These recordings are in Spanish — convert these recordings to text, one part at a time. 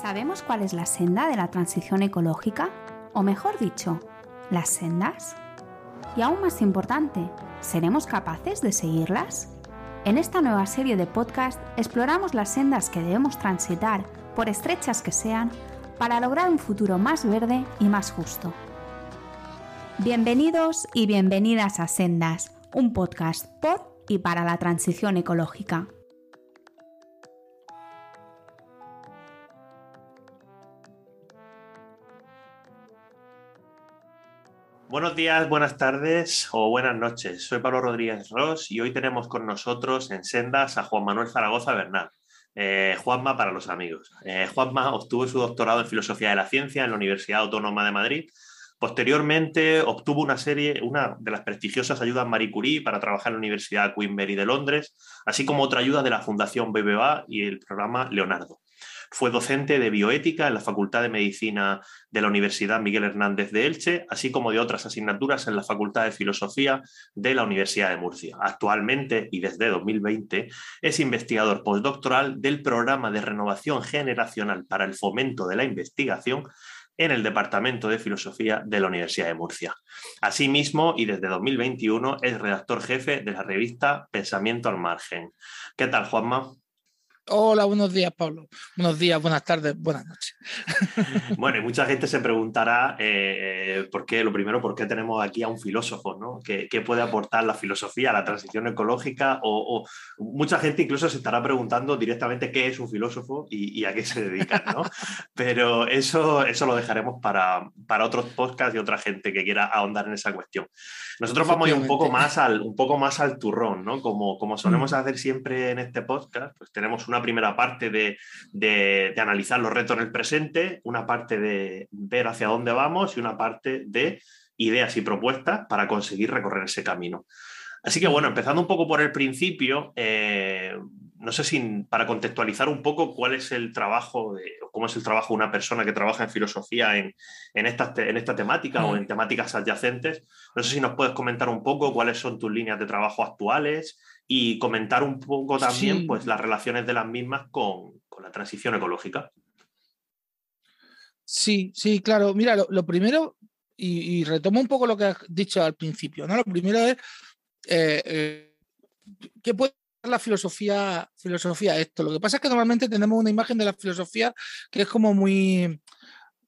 ¿Sabemos cuál es la senda de la transición ecológica? O mejor dicho, las sendas. Y aún más importante, ¿seremos capaces de seguirlas? En esta nueva serie de podcast exploramos las sendas que debemos transitar, por estrechas que sean, para lograr un futuro más verde y más justo. Bienvenidos y bienvenidas a Sendas, un podcast por y para la transición ecológica. Buenos días, buenas tardes o buenas noches. Soy Pablo Rodríguez Ross y hoy tenemos con nosotros en Sendas a Juan Manuel Zaragoza Bernal. Eh, Juanma para los amigos. Eh, Juanma obtuvo su doctorado en Filosofía de la Ciencia en la Universidad Autónoma de Madrid. Posteriormente obtuvo una serie, una de las prestigiosas ayudas Marie Curie para trabajar en la Universidad Queen Mary de Londres, así como otra ayuda de la Fundación BBVA y el programa Leonardo. Fue docente de bioética en la Facultad de Medicina de la Universidad Miguel Hernández de Elche, así como de otras asignaturas en la Facultad de Filosofía de la Universidad de Murcia. Actualmente y desde 2020 es investigador postdoctoral del Programa de Renovación Generacional para el Fomento de la Investigación en el Departamento de Filosofía de la Universidad de Murcia. Asimismo, y desde 2021, es redactor jefe de la revista Pensamiento al Margen. ¿Qué tal, Juanma? Hola, buenos días, Pablo. Buenos días, buenas tardes, buenas noches. Bueno, y mucha gente se preguntará eh, por qué, lo primero, por qué tenemos aquí a un filósofo, ¿no? ¿Qué, puede aportar la filosofía a la transición ecológica? O, mucha gente incluso se estará preguntando directamente qué es un filósofo y, a qué se dedica, ¿no? Pero eso, eso lo dejaremos para, para otros podcasts y otra gente que quiera ahondar en esa cuestión. Nosotros vamos a ir un poco más al, un poco más al turrón, ¿no? Como, como solemos mm. hacer siempre en este podcast, pues tenemos una primera parte de, analizar los retos en el presente, una parte de ver hacia dónde vamos y una parte de ideas y propuestas para conseguir recorrer ese camino. Así que bueno, empezando un poco por el principio, eh, no sé si para contextualizar un poco cuál es el trabajo, de, cómo es el trabajo de una persona que trabaja en filosofía en, esta, en esta temática o en temáticas adyacentes, no sé si nos puedes comentar un poco cuáles son tus líneas de trabajo actuales y comentar un poco también pues, las relaciones de las mismas con, la transición ecológica. Sí, sí, claro. Mira, lo, primero, y, retomo un poco lo que has dicho al principio, ¿no? Lo primero es eh, eh, ¿qué puede la filosofía, filosofía esto? Lo que pasa es que normalmente tenemos una imagen de la filosofía que es como muy.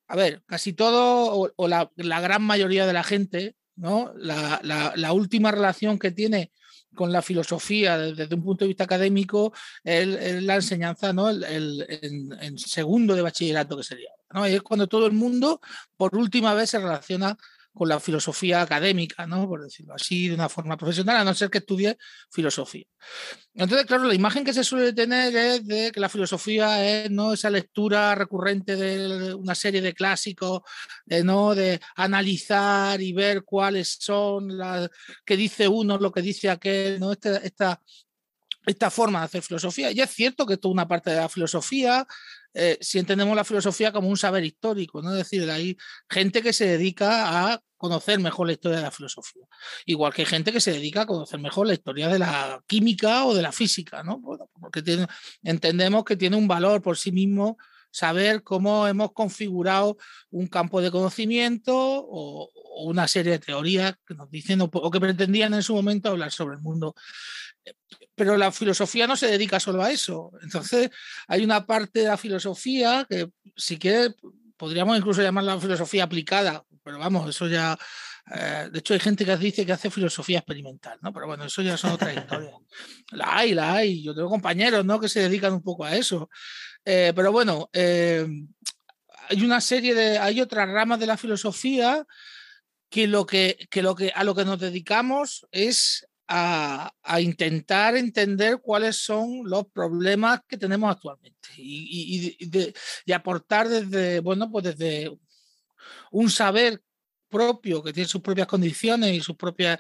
A ver, casi todo, o, la, gran mayoría de la gente, ¿no? La, la última relación que tiene con la filosofía desde un punto de vista académico la enseñanza ¿no? El, en, segundo de bachillerato que sería. ¿no? es cuando todo el mundo por última vez se relaciona con la filosofía académica, ¿no? por decirlo así, de una forma profesional, a no ser que estudie filosofía. Entonces, claro, la imagen que se suele tener es de que la filosofía es ¿no? esa lectura recurrente de una serie de clásicos, de, ¿no? de analizar y ver cuáles son las que dice uno, lo que dice aquel, ¿no? esta, esta, esta forma de hacer filosofía. Y es cierto que esto es una parte de la filosofía, eh, si entendemos la filosofía como un saber histórico, ¿no? Es decir, hay gente que se dedica a conocer mejor la historia de la filosofía. Igual que hay gente que se dedica a conocer mejor la historia de la química o de la física, ¿no? Porque entendemos que tiene un valor por sí mismo saber cómo hemos configurado un campo de conocimiento o, una serie de teorías que nos dicen o que pretendían en su momento hablar sobre el mundo pero la filosofía no se dedica solo a eso. Entonces, hay una parte de la filosofía que, si quieres, podríamos incluso llamarla filosofía aplicada, pero vamos, eso ya. Eh, de hecho, hay gente que dice que hace filosofía experimental, ¿no? Pero bueno, eso ya son otras historias. La hay, la hay. Yo tengo compañeros, ¿no? Que se dedican un poco a eso. Eh, pero bueno, eh, hay una serie de. Hay otras ramas de la filosofía que, lo que, que, lo que a lo que nos dedicamos es a, intentar entender cuáles son los problemas que tenemos actualmente y, y, aportar desde, bueno, pues desde un saber propio que tiene sus propias condiciones y sus propias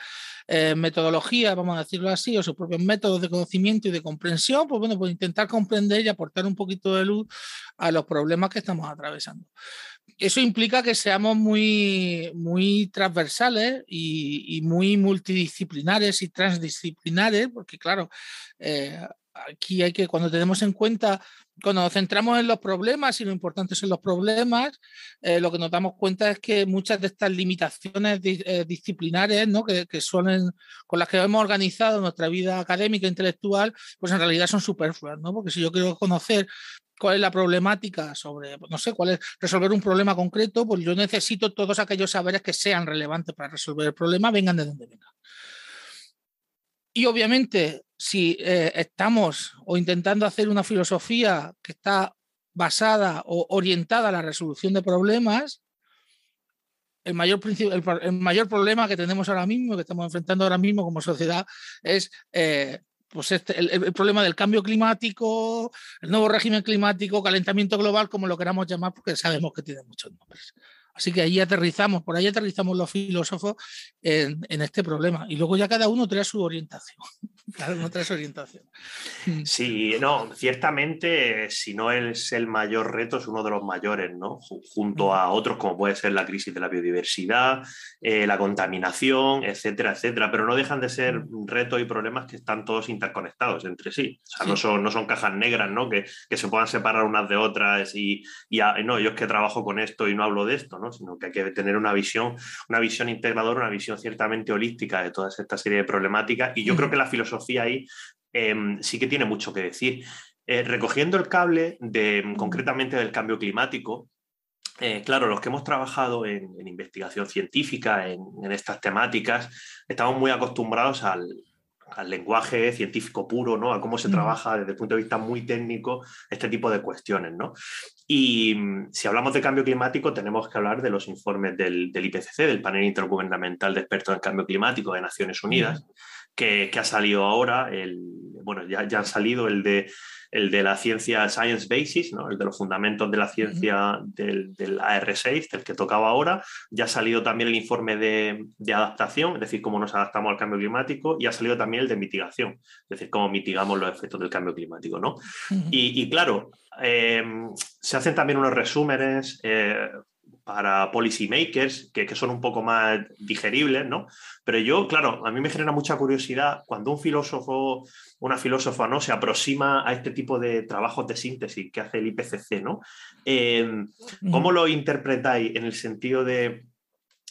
eh, metodologías, vamos a decirlo así, o sus propios métodos de conocimiento y de comprensión, pues bueno, pues intentar comprender y aportar un poquito de luz a los problemas que estamos atravesando. Eso implica que seamos muy, muy transversales y, muy multidisciplinares y transdisciplinares, porque claro, eh, aquí hay que, cuando tenemos en cuenta, cuando nos centramos en los problemas y lo importante son los problemas, eh, lo que nos damos cuenta es que muchas de estas limitaciones eh, disciplinares ¿no? que, que, suelen, con las que hemos organizado nuestra vida académica e intelectual, pues en realidad son superfluas, ¿no? Porque si yo quiero conocer cuál es la problemática sobre, no sé, cuál es resolver un problema concreto, pues yo necesito todos aquellos saberes que sean relevantes para resolver el problema, vengan de donde vengan. Y obviamente, si eh, estamos o intentando hacer una filosofía que está basada o orientada a la resolución de problemas, el mayor, problema que tenemos ahora mismo, que estamos enfrentando ahora mismo como sociedad, es eh, pues este, el, el, problema del cambio climático, el nuevo régimen climático, calentamiento global, como lo queramos llamar, porque sabemos que tiene muchos nombres. Así que ahí aterrizamos, por ahí aterrizamos los filósofos en, en, este problema. Y luego ya cada uno trae su orientación. Cada uno trae su orientación. Mm. Sí, no, ciertamente, si no es el mayor reto, es uno de los mayores, ¿no? Junto mm. a otros como puede ser la crisis de la biodiversidad, eh, la contaminación, etcétera, etcétera. Pero no dejan de ser mm. retos y problemas que están todos interconectados entre sí. O sea, sí. no, son, no son cajas negras, ¿no? Que, que, se puedan separar unas de otras y, y a, no, yo es que trabajo con esto y no hablo de esto, ¿no? Sino que hay que tener una visión, una visión integradora, una visión ciertamente holística de toda esta serie de problemáticas. Y yo creo que la filosofía ahí eh, sí que tiene mucho que decir. Eh, recogiendo el cable de, concretamente del cambio climático, eh, claro, los que hemos trabajado en, en investigación científica, en, en, estas temáticas, estamos muy acostumbrados al, al, lenguaje científico puro, ¿no? a cómo se trabaja desde el punto de vista muy técnico este tipo de cuestiones. ¿no? Y mm, si hablamos de cambio climático, tenemos que hablar de los informes del, del IPCC, del Panel Intergubernamental de Expertos en Cambio Climático de Naciones Unidas. Mm que, que, ha salido ahora, el, bueno, ya, ya han salido el de, el de la ciencia Science Basis, ¿no? el de los fundamentos de la ciencia uh -huh. del, del, AR6, del que tocaba ahora, ya ha salido también el informe de, de, adaptación, es decir, cómo nos adaptamos al cambio climático, y ha salido también el de mitigación, es decir, cómo mitigamos los efectos del cambio climático. ¿no? Uh -huh. y, y, claro, eh, se hacen también unos resúmenes. Eh, para policymakers que, que, son un poco más digeribles, ¿no? Pero yo, claro, a mí me genera mucha curiosidad cuando un filósofo, una filósofa, ¿no? Se aproxima a este tipo de trabajos de síntesis que hace el IPCC, ¿no? Eh, ¿Cómo lo interpretáis en el sentido de,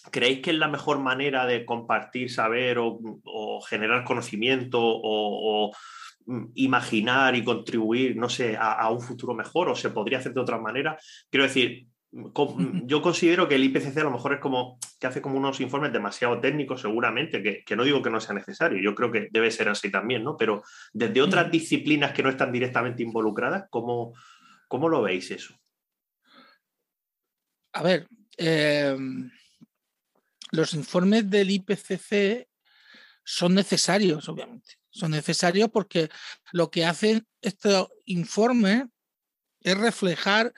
¿Creéis que es la mejor manera de compartir saber o, o generar conocimiento o, o, mm, imaginar y contribuir, no sé, a, a, un futuro mejor o se podría hacer de otra manera? Quiero decir, yo considero que el IPCC a lo mejor es como que hace como unos informes demasiado técnicos, seguramente, que, que, no digo que no sea necesario, yo creo que debe ser así también, ¿no? Pero desde otras disciplinas que no están directamente involucradas, ¿cómo, cómo lo veis eso? A ver, eh, los informes del IPCC son necesarios, obviamente. Son necesarios porque lo que hacen estos informes es reflejar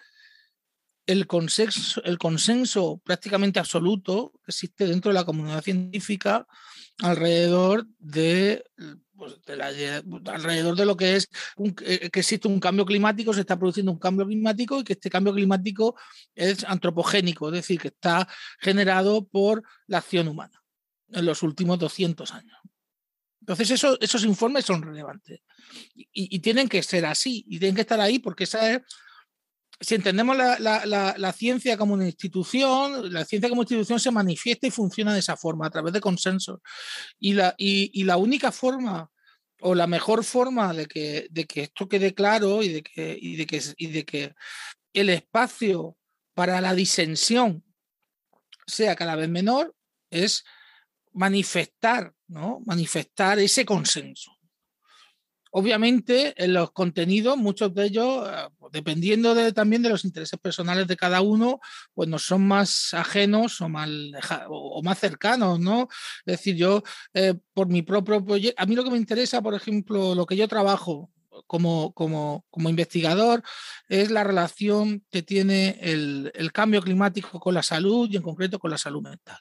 el consenso, prácticamente absoluto existe dentro de la comunidad científica alrededor de, pues, alrededor de lo que es un, que existe un cambio climático, se está produciendo un cambio climático y que este cambio climático es antropogénico, es decir, que está generado por la acción humana en los últimos 200 años. Entonces, eso, esos informes son relevantes y, y, tienen que ser así y tienen que estar ahí porque esa es si entendemos la, ciencia como una institución, la ciencia como institución se manifiesta y funciona de esa forma, a través de consensos. Y la, única forma o la mejor forma de que, esto quede claro y de que, y de que, y de que el espacio para la disensión sea cada vez menor es manifestar, ¿no? manifestar ese consenso. Obviamente, en los contenidos, muchos de ellos, eh, dependiendo de, también de los intereses personales de cada uno, pues nos son más ajenos o más, cercanos, ¿no? Es decir, yo, eh, por mi propio proyecto, a mí lo que me interesa, por ejemplo, lo que yo trabajo, como, como, investigador es la relación que tiene el, cambio climático con la salud y en concreto con la salud mental.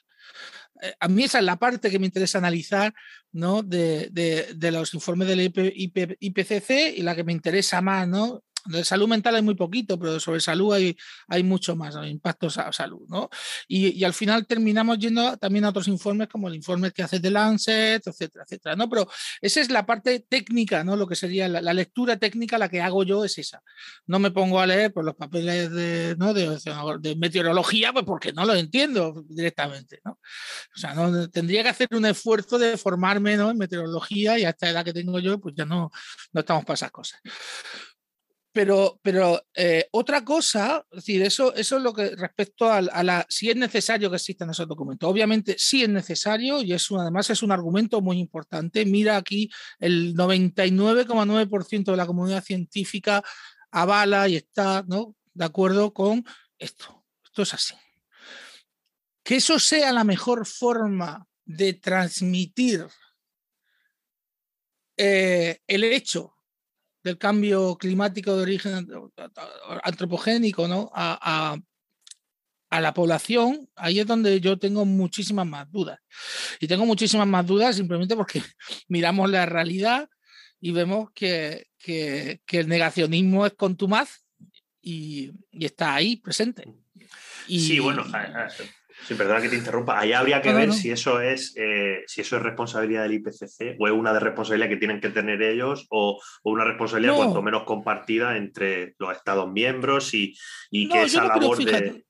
Eh, a mí esa es la parte que me interesa analizar ¿no? de, de, los informes del IP, IP, IPCC y la que me interesa más, ¿no? De salud mental hay muy poquito, pero sobre salud hay, hay mucho más, impactos a salud, ¿no? Y, al final terminamos yendo también a otros informes como el informe que hace de Lancet, etcétera, etcétera, ¿no? Pero esa es la parte técnica, ¿no? Lo que sería la, lectura técnica, la que hago yo es esa. No me pongo a leer por los papeles de, ¿no? de, meteorología, pues porque no lo entiendo directamente, ¿no? O sea, no, tendría que hacer un esfuerzo de formarme ¿no? en meteorología y a esta edad que tengo yo, pues ya no, no estamos para esas cosas. Pero, pero eh, otra cosa, es decir, eso, eso es lo que respecto a, la si es necesario que existan esos documentos. Obviamente sí es necesario y es además es un argumento muy importante. Mira aquí, el 99,9% de la comunidad científica avala y está ¿no? de acuerdo con esto. Esto es así. Que eso sea la mejor forma de transmitir eh, el hecho del cambio climático de origen antropogénico ¿no? a, la población, ahí es donde yo tengo muchísimas más dudas. Y tengo muchísimas más dudas simplemente porque miramos la realidad y vemos que, el negacionismo es contumaz y, y está ahí presente. Y, sí, bueno, Sí, perdona que te interrumpa. Ahí habría que ver si eso es eh, si eso es responsabilidad del IPCC o es una de responsabilidad que tienen que tener ellos o, una responsabilidad cuanto menos compartida entre los Estados miembros y, que esa labor de,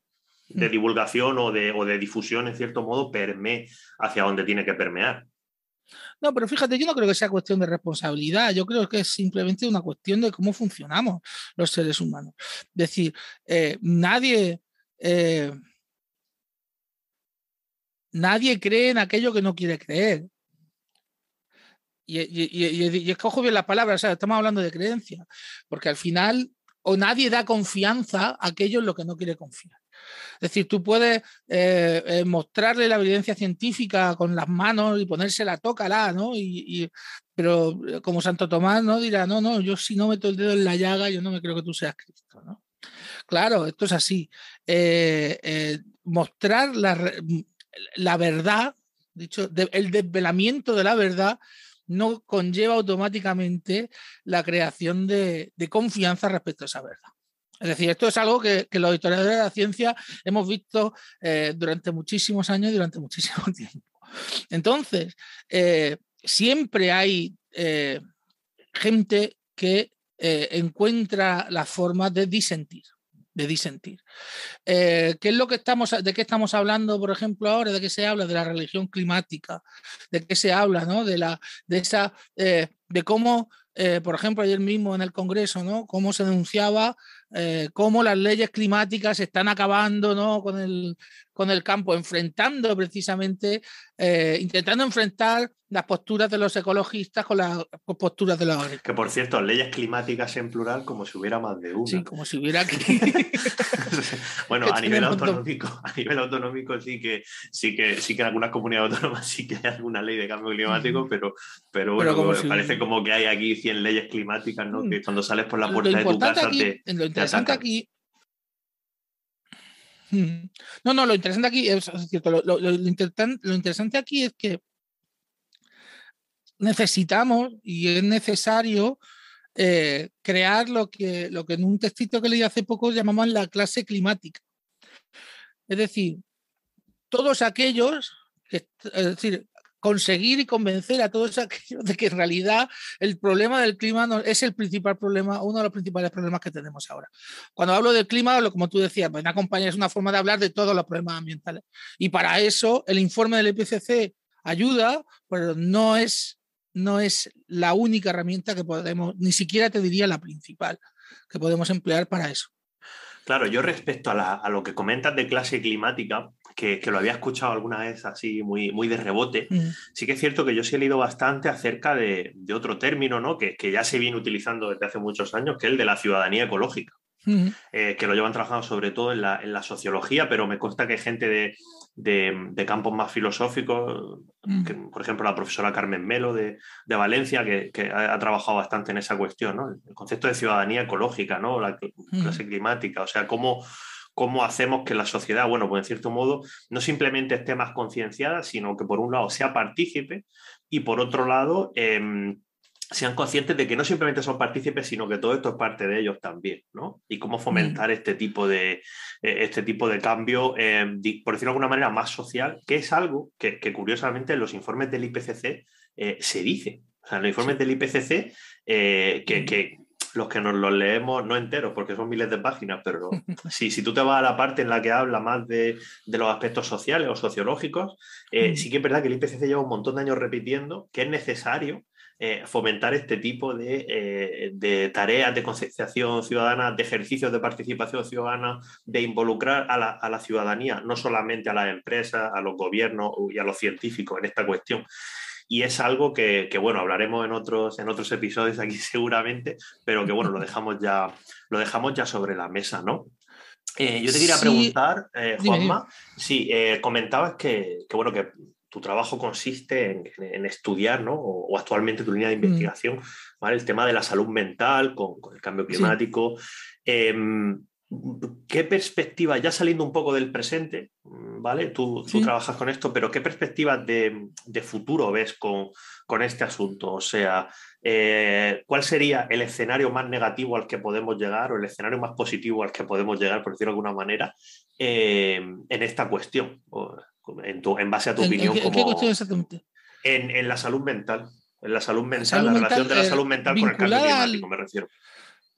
mm. divulgación o de, o de difusión, en cierto modo, permee hacia donde tiene que permear. No, pero fíjate, yo no creo que sea cuestión de responsabilidad, yo creo que es simplemente una cuestión de cómo funcionamos los seres humanos. Es decir, eh, nadie... Eh, nadie cree en aquello que no quiere creer. Y, escojo bien las palabras, estamos hablando de creencia, porque al final o nadie da confianza a aquello en lo que no quiere confiar. Es decir, tú puedes eh, eh, mostrarle la evidencia científica con las manos y ponérsela, tócala, ¿no? Y, pero eh, como Santo Tomás, ¿no? Dirá, no, no, yo si no meto el dedo en la llaga, yo no me creo que tú seas Cristo, ¿no? Claro, esto es así. mostrar la, la verdad, dicho, el desvelamiento de la verdad no conlleva automáticamente la creación de, confianza respecto a esa verdad. Es decir, esto es algo que, los historiadores de la ciencia hemos visto eh, durante muchísimos años y durante muchísimo tiempo. Entonces, eh, siempre hay eh, gente que encuentra la forma de disentir de disentir. Eh, ¿qué es lo que estamos, ¿De qué estamos hablando, por ejemplo, ahora? ¿De qué se habla? De la religión climática, de qué se habla, ¿no? De, la, de, esa, eh, de cómo, eh, por ejemplo, ayer mismo en el Congreso, ¿no? Cómo se denunciaba cómo las leyes climáticas están acabando, ¿no? Con el, con el campo, enfrentando precisamente, intentando enfrentar las posturas de los ecologistas con las posturas de los agricultores. Que por cierto, leyes climáticas en plural como si hubiera más de una. Sí, como si hubiera aquí. bueno, a nivel autonómico, a nivel autonómico sí que sí que sí que en algunas comunidades autónomas sí que hay alguna ley de cambio climático, pero, pero bueno, parece como que hay aquí 100 leyes climáticas, ¿no? Que mm. cuando sales por la puerta de tu casa te, Lo interesante aquí mm. No, no, lo interesante aquí es, cierto, lo, interesante aquí es que necesitamos y es necesario eh, crear lo que, lo que en un textito que leí hace poco llamaban la clase climática. Es decir, todos aquellos, que, es decir, conseguir y convencer a todos aquellos de que en realidad el problema del clima no, es el principal problema, uno de los principales problemas que tenemos ahora. Cuando hablo del clima, lo, como tú decías, pues, una compañía es una forma de hablar de todos los problemas ambientales. Y para eso el informe del IPCC ayuda, pero no es no es la única herramienta que podemos, ni siquiera te diría la principal, que podemos emplear para eso. Claro, yo respecto a, lo que comentas de clase climática, que, lo había escuchado alguna vez así muy, muy de rebote, mm. sí que es cierto que yo sí he leído bastante acerca de, otro término ¿no? que, ya se viene utilizando desde hace muchos años, que es el de la ciudadanía ecológica. Eh, que lo llevan trabajando sobre todo en la, en la, sociología, pero me consta que hay gente de, de, campos más filosóficos, mm. por ejemplo la profesora Carmen Melo de, Valencia, que, ha, trabajado bastante en esa cuestión, ¿no? el concepto de ciudadanía ecológica, ¿no? la mm. clase climática, o sea, cómo, cómo hacemos que la sociedad, bueno, pues en cierto modo, no simplemente esté más concienciada, sino que por un lado sea partícipe y por otro lado... Em, sean conscientes de que no simplemente son partícipes, sino que todo esto es parte de ellos también, ¿no? Y cómo fomentar este tipo de, eh, este tipo de cambio, eh, por decirlo de alguna manera, más social, que es algo que, curiosamente en los informes del IPCC eh, se dice. O sea, en los informes del IPCC, que, los que nos los leemos, no enteros, porque son miles de páginas, pero si, si tú te vas a la parte en la que habla más de, los aspectos sociales o sociológicos, sí que es verdad que el IPCC lleva un montón de años repitiendo que es necesario eh, fomentar este tipo eh, de, tareas de concienciación ciudadana, de ejercicios de participación ciudadana, de involucrar a la, ciudadanía, no solamente a las empresas, a los gobiernos y a los científicos en esta cuestión. Y es algo que, bueno, hablaremos en otros, en otros episodios aquí seguramente, pero que bueno, lo dejamos ya, lo dejamos ya sobre la mesa, ¿no? Eh, yo te quería preguntar, Juanma, si comentabas que, que, bueno, que tu trabajo consiste en, estudiar, ¿no? O, actualmente tu línea de mm. investigación, ¿vale? El tema de la salud mental con, el cambio climático. Em, ¿Qué perspectiva, ya saliendo un poco del presente, ¿vale? Tú, trabajas con esto, pero ¿qué perspectivas de, futuro ves con, con, este asunto? O sea, eh, ¿cuál sería el escenario más negativo al que podemos llegar o el escenario más positivo al que podemos llegar, por decirlo de alguna manera, em, en esta cuestión? en, base a tu opinión. ¿En, qué cuestión exactamente? En, la salud mental. En la salud mental, la, relación de la salud mental con el cambio climático, me refiero.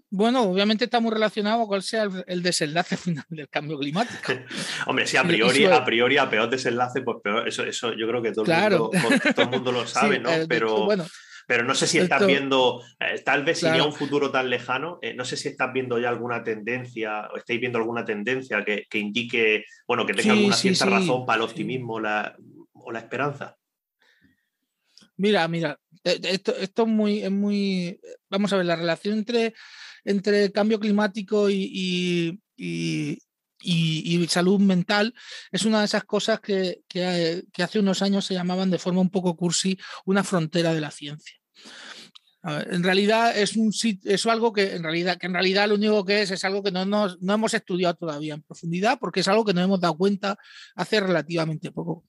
Bueno, obviamente está muy relacionado con cuál sea el, desenlace final del cambio climático. Hombre, si a priori, a priori a peor desenlace, pues peor. Eso, eso yo creo que todo, el, mundo, todo el mundo lo sabe, ¿no? Pero, bueno, pero no sé si estás viendo, eh, tal vez sin un futuro tan lejano, eh, no sé si estás viendo ya alguna tendencia o estáis viendo alguna tendencia que, indique, bueno, que tenga alguna cierta razón para el optimismo o la esperanza. Mira, mira, e, esto, esto es, muy, es muy, vamos a ver, la relación entre, entre cambio climático y, y, salud mental es una de esas cosas que, hace unos años se llamaban de forma un poco cursi una frontera de la ciencia. en realidad es un es algo que en realidad que en realidad lo único que es es algo que no, no hemos estudiado todavía en profundidad porque es algo que nos hemos dado cuenta hace relativamente poco.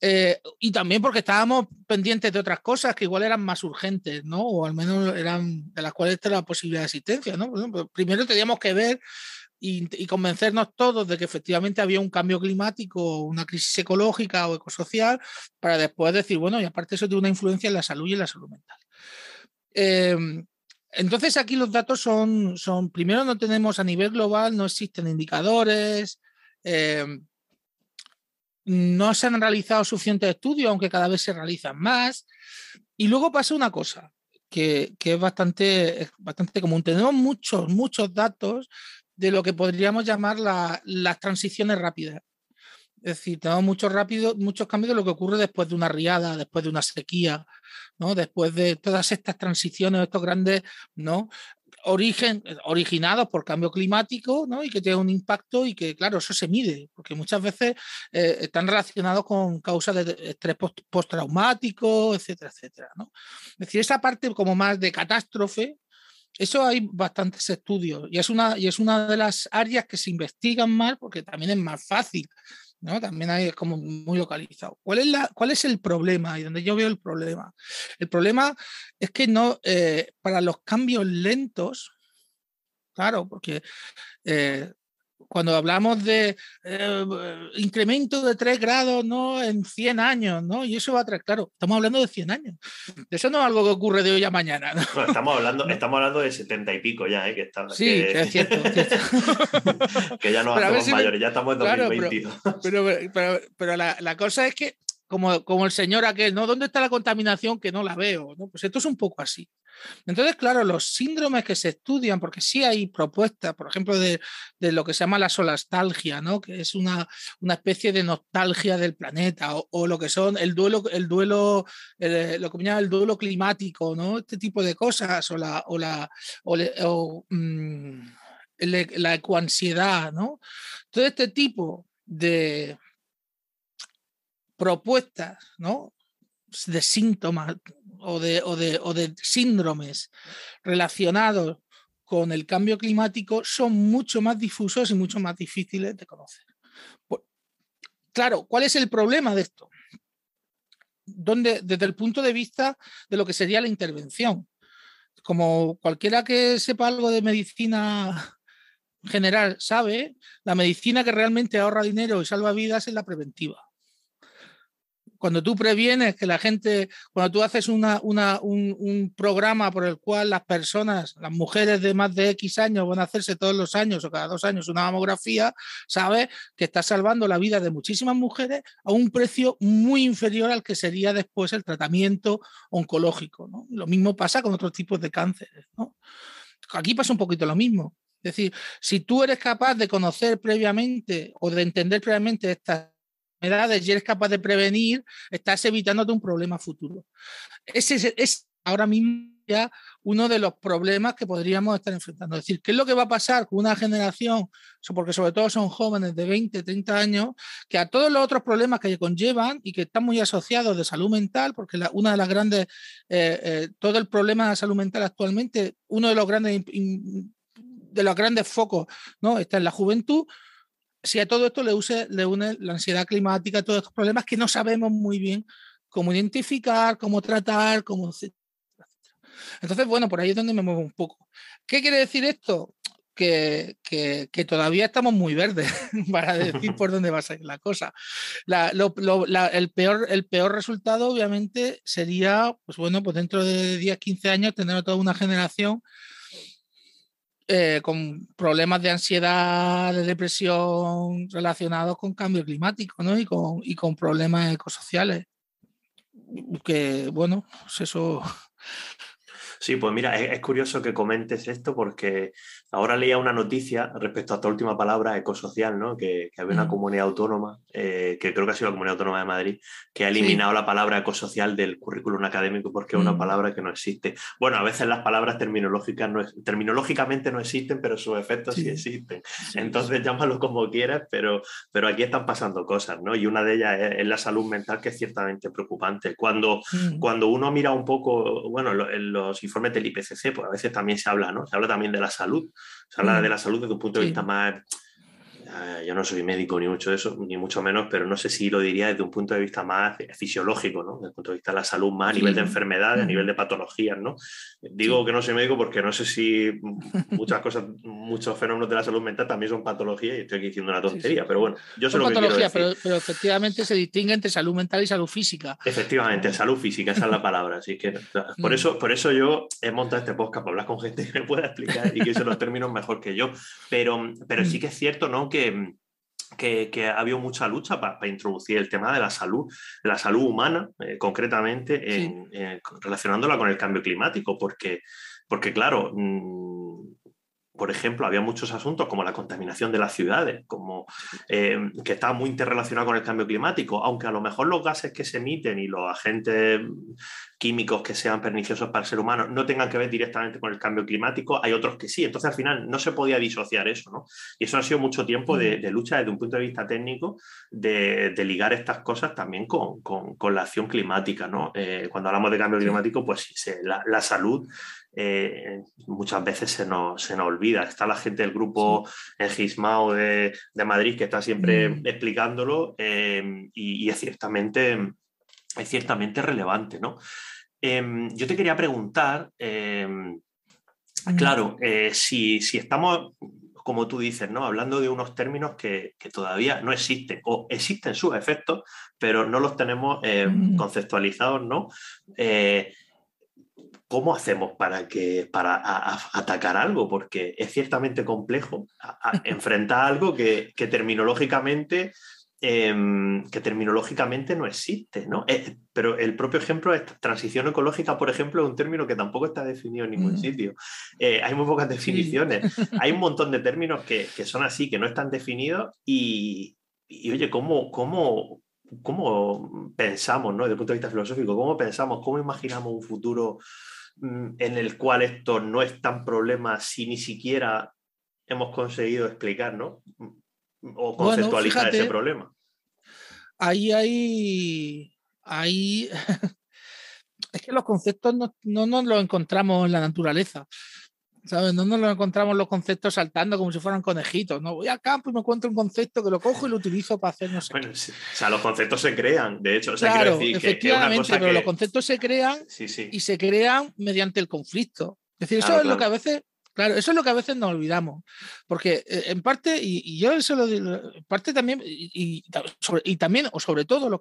Eh, y también porque estábamos pendientes de otras cosas que igual eran más urgentes, ¿no? O al menos eran de las cuales era la posibilidad de existencia, ¿no? primero teníamos que ver y, convencernos todos de que efectivamente había un cambio climático, una crisis ecológica o ecosocial, para después decir, bueno, y aparte eso tiene una influencia en la salud y en la salud mental. Em, entonces aquí los datos son, son, primero no tenemos a nivel global, no existen indicadores, em, no se han realizado suficientes estudios, aunque cada vez se realizan más. Y luego pasa una cosa que, es, bastante, bastante común. Tenemos muchos, muchos datos de lo que podríamos llamar las transiciones rápidas. Es decir, tenemos muchos, rápido, muchos cambios de lo que ocurre después de una riada, después de una sequía, ¿no? después de todas estas transiciones, estos grandes ¿no? Origen, originados por cambio climático ¿no? y que tienen un impacto y que, claro, eso se mide, porque muchas veces eh, están relacionados con causas de estrés postraumático, etcétera, etcétera. ¿no? Es decir, esa parte como más de catástrofe, eso hay bastantes estudios y es, una, y es una de las áreas que se investigan más porque también es más fácil También hay como muy localizado. ¿Cuál es, la, ¿Cuál es el problema? Y donde yo veo el problema. El problema es que no, eh, para los cambios lentos, claro, porque eh, cuando hablamos de eh, incremento de 3 grados ¿no? en 100 años, ¿no? Y eso va a traer, claro, estamos hablando de 100 años. Eso no es algo que ocurre de hoy a mañana. estamos, hablando, estamos hablando de 70 y pico ya, ¿eh? Que sí, que, es cierto. que ya no hacemos mayores, ya estamos en 2022. pero, pero, pero, la, la cosa es que como, como, el señor aquel, ¿no? ¿Dónde está la contaminación que no la veo? ¿no? Pues esto es un poco así. Entonces, claro, los síndromes que se estudian, porque sí hay propuestas, por ejemplo, de, lo que se llama la solastalgia, ¿no? que es una, especie de nostalgia del planeta, o, lo que son el duelo, el duelo, lo que llama el duelo climático, ¿no? Este tipo de cosas, o la, o la, o, mm, la ecoansiedad, ¿no? Todo este tipo de propuestas, ¿no? de síntomas o de, o de, síndromes relacionados con el cambio climático son mucho más difusos y mucho más difíciles de conocer. Claro, ¿cuál es el problema de esto? donde, desde el punto de vista de lo que sería la intervención. Como cualquiera que sepa algo de medicina general sabe, la medicina que realmente ahorra dinero y salva vidas es la preventiva cuando tú previenes que la gente, cuando tú haces una, un, programa por el cual las personas, las mujeres de más de X años van a hacerse todos los años o cada dos años una mamografía, sabes que estás salvando la vida de muchísimas mujeres a un precio muy inferior al que sería después el tratamiento oncológico. Lo mismo pasa con otros tipos de cánceres. Aquí pasa un poquito lo mismo. Es decir, si tú eres capaz de conocer previamente o de entender previamente estas enfermedades y eres capaz de prevenir, estás evitándote un problema futuro. Ese es, ahora mismo ya uno de los problemas que podríamos estar enfrentando. Es decir, ¿qué es lo que va a pasar con una generación, porque sobre todo son jóvenes de 20, 30 años, que a todos los otros problemas que conllevan y que están muy asociados de salud mental, porque una de las grandes, eh, eh, todo el problema de salud mental actualmente, uno de los grandes de los grandes focos ¿no? está en la juventud, si a todo esto le, une la ansiedad climática, todos estos problemas que no sabemos muy bien cómo identificar, cómo tratar, cómo... Entonces, bueno, por ahí es donde me muevo un poco. ¿Qué quiere decir esto? Que, que, todavía estamos muy verdes para decir por dónde va a salir la cosa. el, peor, el peor resultado, obviamente, sería, pues bueno, pues dentro de 10, 15 años tener toda una generación eh, con problemas de ansiedad, de depresión relacionados con cambio climático ¿no? y, con, y con problemas ecosociales. Que bueno, pues eso Sí, pues mira, es, curioso que comentes esto porque ahora leía una noticia respecto a esta última palabra, ecosocial, ¿no? Que, había una comunidad autónoma, eh, que creo que ha sido la Comunidad Autónoma de Madrid, que ha eliminado la palabra ecosocial del currículum académico porque es una mm. palabra que no existe. Bueno, a veces las palabras terminológicas no, terminológicamente no existen, pero sus efectos sí, existen. Entonces llámalo como quieras, pero, pero aquí están pasando cosas, ¿no? Y una de ellas es, la salud mental, que es ciertamente preocupante. Cuando, mm. cuando uno mira un poco, bueno, en los informes del IPCC, pues a veces también se habla, ¿no? Se habla también de la salud, se habla mm. de la salud desde un punto de vista más yo no soy médico ni mucho de eso, ni mucho menos, pero no sé si lo diría desde un punto de vista más fisiológico, ¿no? Desde el punto de vista de la salud, más a nivel de enfermedades, a nivel de patologías, ¿no? Digo que no soy médico porque no sé si muchas cosas, muchos fenómenos de la salud mental también son patologías y estoy aquí diciendo una tontería, pero bueno, yo sé lo que quiero decir. Pero, pero, efectivamente se distingue entre salud mental y salud física. Efectivamente, salud física, esa es la palabra. Así que por mm. eso, por eso yo he montado este podcast para hablar con gente que me pueda explicar y que se los términos mejor que yo. Pero, pero sí mm. que es cierto, ¿no? Que que, ha habido mucha lucha para, introducir el tema de la salud, la salud humana, eh, concretamente, en, relacionándola con el cambio climático, porque, porque claro, mm, por ejemplo, había muchos asuntos como la contaminación de las ciudades, como, eh, que está muy interrelacionado con el cambio climático, aunque a lo mejor los gases que se emiten y los agentes químicos que sean perniciosos para el ser humano no tengan que ver directamente con el cambio climático, hay otros que sí. Entonces, al final, no se podía disociar eso, ¿no? Y eso ha sido mucho tiempo de, lucha desde un punto de vista técnico, de, ligar estas cosas también con, la acción climática, ¿no? Eh, cuando hablamos de cambio climático, pues sí, la, la salud eh, muchas veces se nos, se nos, olvida. Está la gente del grupo en Gismao de, Madrid que está siempre mm. explicándolo eh, y, es, ciertamente, es ciertamente relevante. ¿no? Em, yo te quería preguntar, em, mm. claro, eh, si, si, estamos, como tú dices, ¿no? hablando de unos términos que, que, todavía no existen o existen sus efectos, pero no los tenemos mm. conceptualizados, ¿no? ¿cómo hacemos para, que, para atacar algo? Porque es ciertamente complejo enfrentar algo que, terminológicamente... Em, que terminológicamente no existe, ¿no? Eh, pero el propio ejemplo es transición ecológica, por ejemplo, es un término que tampoco está definido en ningún mm. sitio. Eh, hay muy pocas definiciones. Hay un montón de términos que, son así, que no están definidos y, oye, ¿cómo, cómo, cómo pensamos, ¿no? Desde el punto de vista filosófico, cómo pensamos, cómo imaginamos un futuro Mm, en el cual esto no es tan problema si ni siquiera hemos conseguido explicar, ¿no? O conceptualizar ese problema. Ahí hay. Ahí. es que los conceptos no, no nos los encontramos en la naturaleza. ¿Sabes? No nos encontramos los conceptos saltando como si fueran conejitos. No voy al campo y me encuentro un concepto que lo cojo y lo utilizo para hacer no sé. Bueno, o sea, los conceptos se crean, de hecho. O sea, claro, decir efectivamente, pero los conceptos se crean y se crean mediante el conflicto. Es decir, eso es lo que a veces Claro, eso es lo que a veces nos olvidamos, porque eh, en parte, y, yo eso lo digo, en parte también, y, también, o sobre todo, los,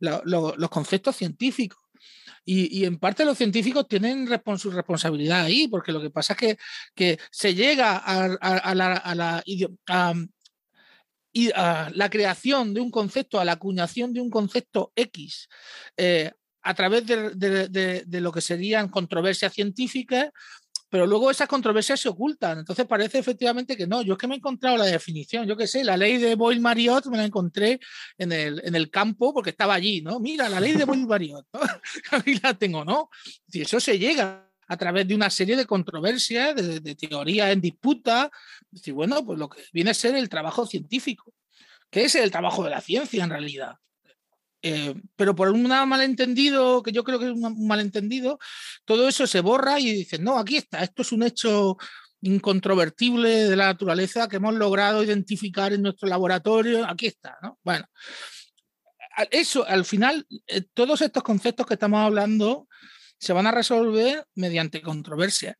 los, conceptos científicos. Y, en parte los científicos tienen su responsabilidad ahí, porque lo que pasa es que, que se llega a, la, la creación de un concepto, a la acuñación de un concepto X, eh, a través de, de, lo que serían controversias científicas pero luego esas controversias se ocultan. Entonces parece efectivamente que no. Yo es que me he encontrado la definición, yo qué sé, la ley de Boyle-Mariot me la encontré en el, en el campo porque estaba allí, ¿no? Mira, la ley de Boyle-Mariot, ¿no? Aquí la tengo, ¿no? Si eso se llega a través de una serie de controversias, de, de teorías en disputa, decir, bueno, pues lo que viene a ser el trabajo científico, que es el trabajo de la ciencia en realidad. Eh, pero por un malentendido, que yo creo que es un malentendido, todo eso se borra y dicen, no, aquí está, esto es un hecho incontrovertible de la naturaleza que hemos logrado identificar en nuestro laboratorio, aquí está, ¿no? Bueno, eso, al final, eh, todos estos conceptos que estamos hablando se van a resolver mediante controversia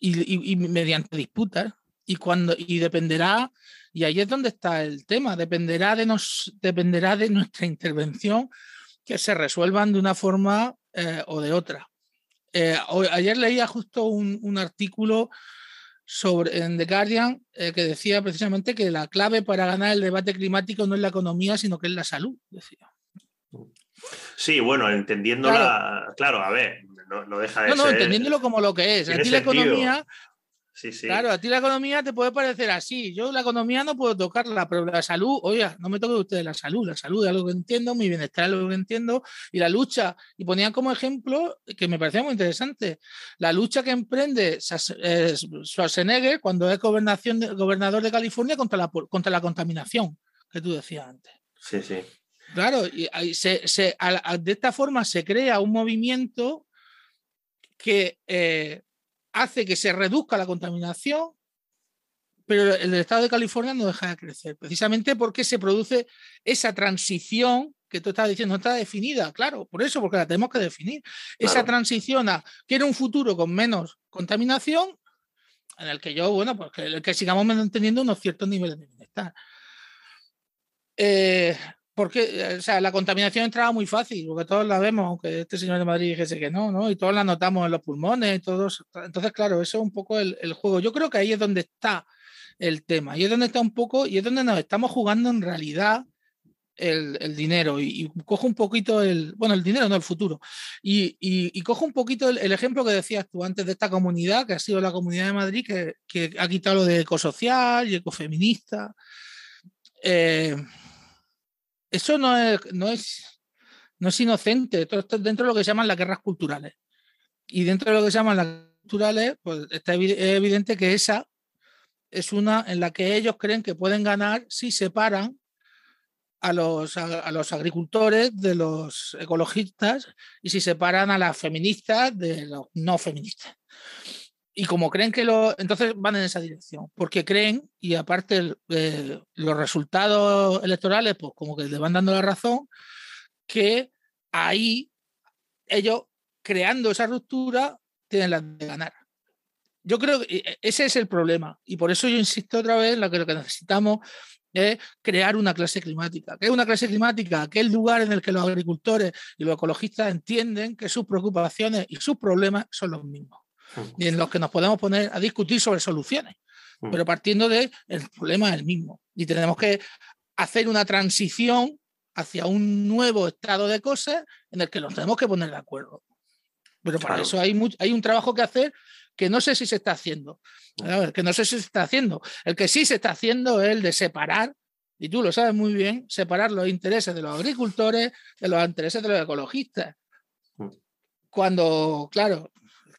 y, mediante disputas y, cuando, y dependerá y ahí es donde está el tema. Dependerá de, nos, dependerá de nuestra intervención que se resuelvan de una forma eh, o de otra. Eh, ayer leía justo un, artículo sobre, en The Guardian eh, que decía precisamente que la clave para ganar el debate climático no es la economía, sino que es la salud. Decía. Sí, bueno, entendiéndola, claro, a ver, no, deja de. No, no, entendiéndolo como lo que es. Aquí la economía Claro, a ti la economía te puede parecer así. Yo la economía no puedo tocarla, pero la salud, oye, no me toque usted la salud. La salud es algo que entiendo, mi bienestar es algo que entiendo. Y la lucha, y ponían como ejemplo, que me parecía muy interesante, la lucha que emprende eh, Schwarzenegger cuando es gobernación gobernador de California contra la, contra la contaminación, que tú decías antes. Sí, sí. Claro, y se, de esta forma se crea un movimiento que eh, hace que se reduzca la contaminación, pero el estado de California no deja de crecer, precisamente porque se produce esa transición que tú estás diciendo, no está definida, claro, por eso, porque la tenemos que definir. Esa transición a quiere un futuro con menos contaminación, en el que yo, bueno, pues que, que sigamos manteniendo unos ciertos niveles de bienestar. Eh, porque, o sea, la contaminación entraba muy fácil, porque todos la vemos, aunque este señor de Madrid dijese que no, ¿no? Y todos la notamos en los pulmones, todos. Entonces, claro, eso es un poco el, juego. Yo creo que ahí es donde está el tema, ahí es donde está un poco, y es donde nos estamos jugando en realidad el, dinero. Y, cojo un poquito el, bueno, el dinero, no el futuro. Y, cojo un poquito el, ejemplo que decías tú antes de esta comunidad, que ha sido la comunidad de Madrid, que, que ha quitado lo de ecosocial y ecofeminista. Eh, eso no es, no es, no es inocente. Esto dentro de lo que se llaman las guerras culturales. Y dentro de lo que se llaman las guerras culturales, pues está evidente que esa es una en la que ellos creen que pueden ganar si separan a los, a, los agricultores de los ecologistas y si separan a las feministas de los no feministas y como creen que lo. Entonces van en esa dirección, porque creen, y aparte eh, los resultados electorales, pues como que les van dando la razón, que ahí ellos, creando esa ruptura, tienen la de ganar. Yo creo que e, ese es el problema, y por eso yo insisto otra vez en lo que, lo que necesitamos es crear una clase climática. ¿Qué es una clase climática? Aquel lugar en el que los agricultores y los ecologistas entienden que sus preocupaciones y sus problemas son los mismos y en los que nos podemos poner a discutir sobre soluciones, pero partiendo de el problema es el mismo. Y tenemos que hacer una transición hacia un nuevo estado de cosas en el que nos tenemos que poner de acuerdo. Pero para eso hay, hay un trabajo que hacer que no sé si se está haciendo. que no sé si se está haciendo. El que sí se está haciendo es el de separar, y tú lo sabes muy bien, separar los intereses de los agricultores de los intereses de los ecologistas. Cuando, claro,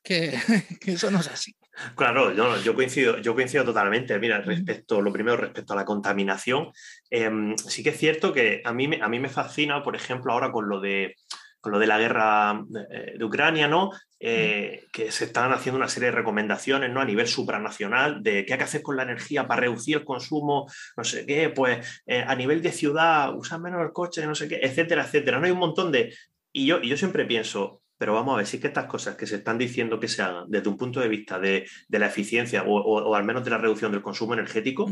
que, eso no es así. Claro, yo, yo, coincido, yo coincido totalmente. Mira, respecto, lo primero, respecto a la contaminación, em, sí que es cierto que a mí, a mí me fascina, por ejemplo, ahora con lo de con lo de la guerra de, Ucrania, ¿no? Eh, que se están haciendo una serie de recomendaciones ¿no? a nivel supranacional de qué hay que hacer con la energía para reducir el consumo, no sé qué, pues eh, a nivel de ciudad, usar menos el coche, no sé qué, etcétera, etcétera. No hay un montón de... Y yo, y yo siempre pienso, pero vamos a ver, sí que estas cosas que se están diciendo que se hagan desde un punto de vista de, la eficiencia o, al menos de la reducción del consumo energético,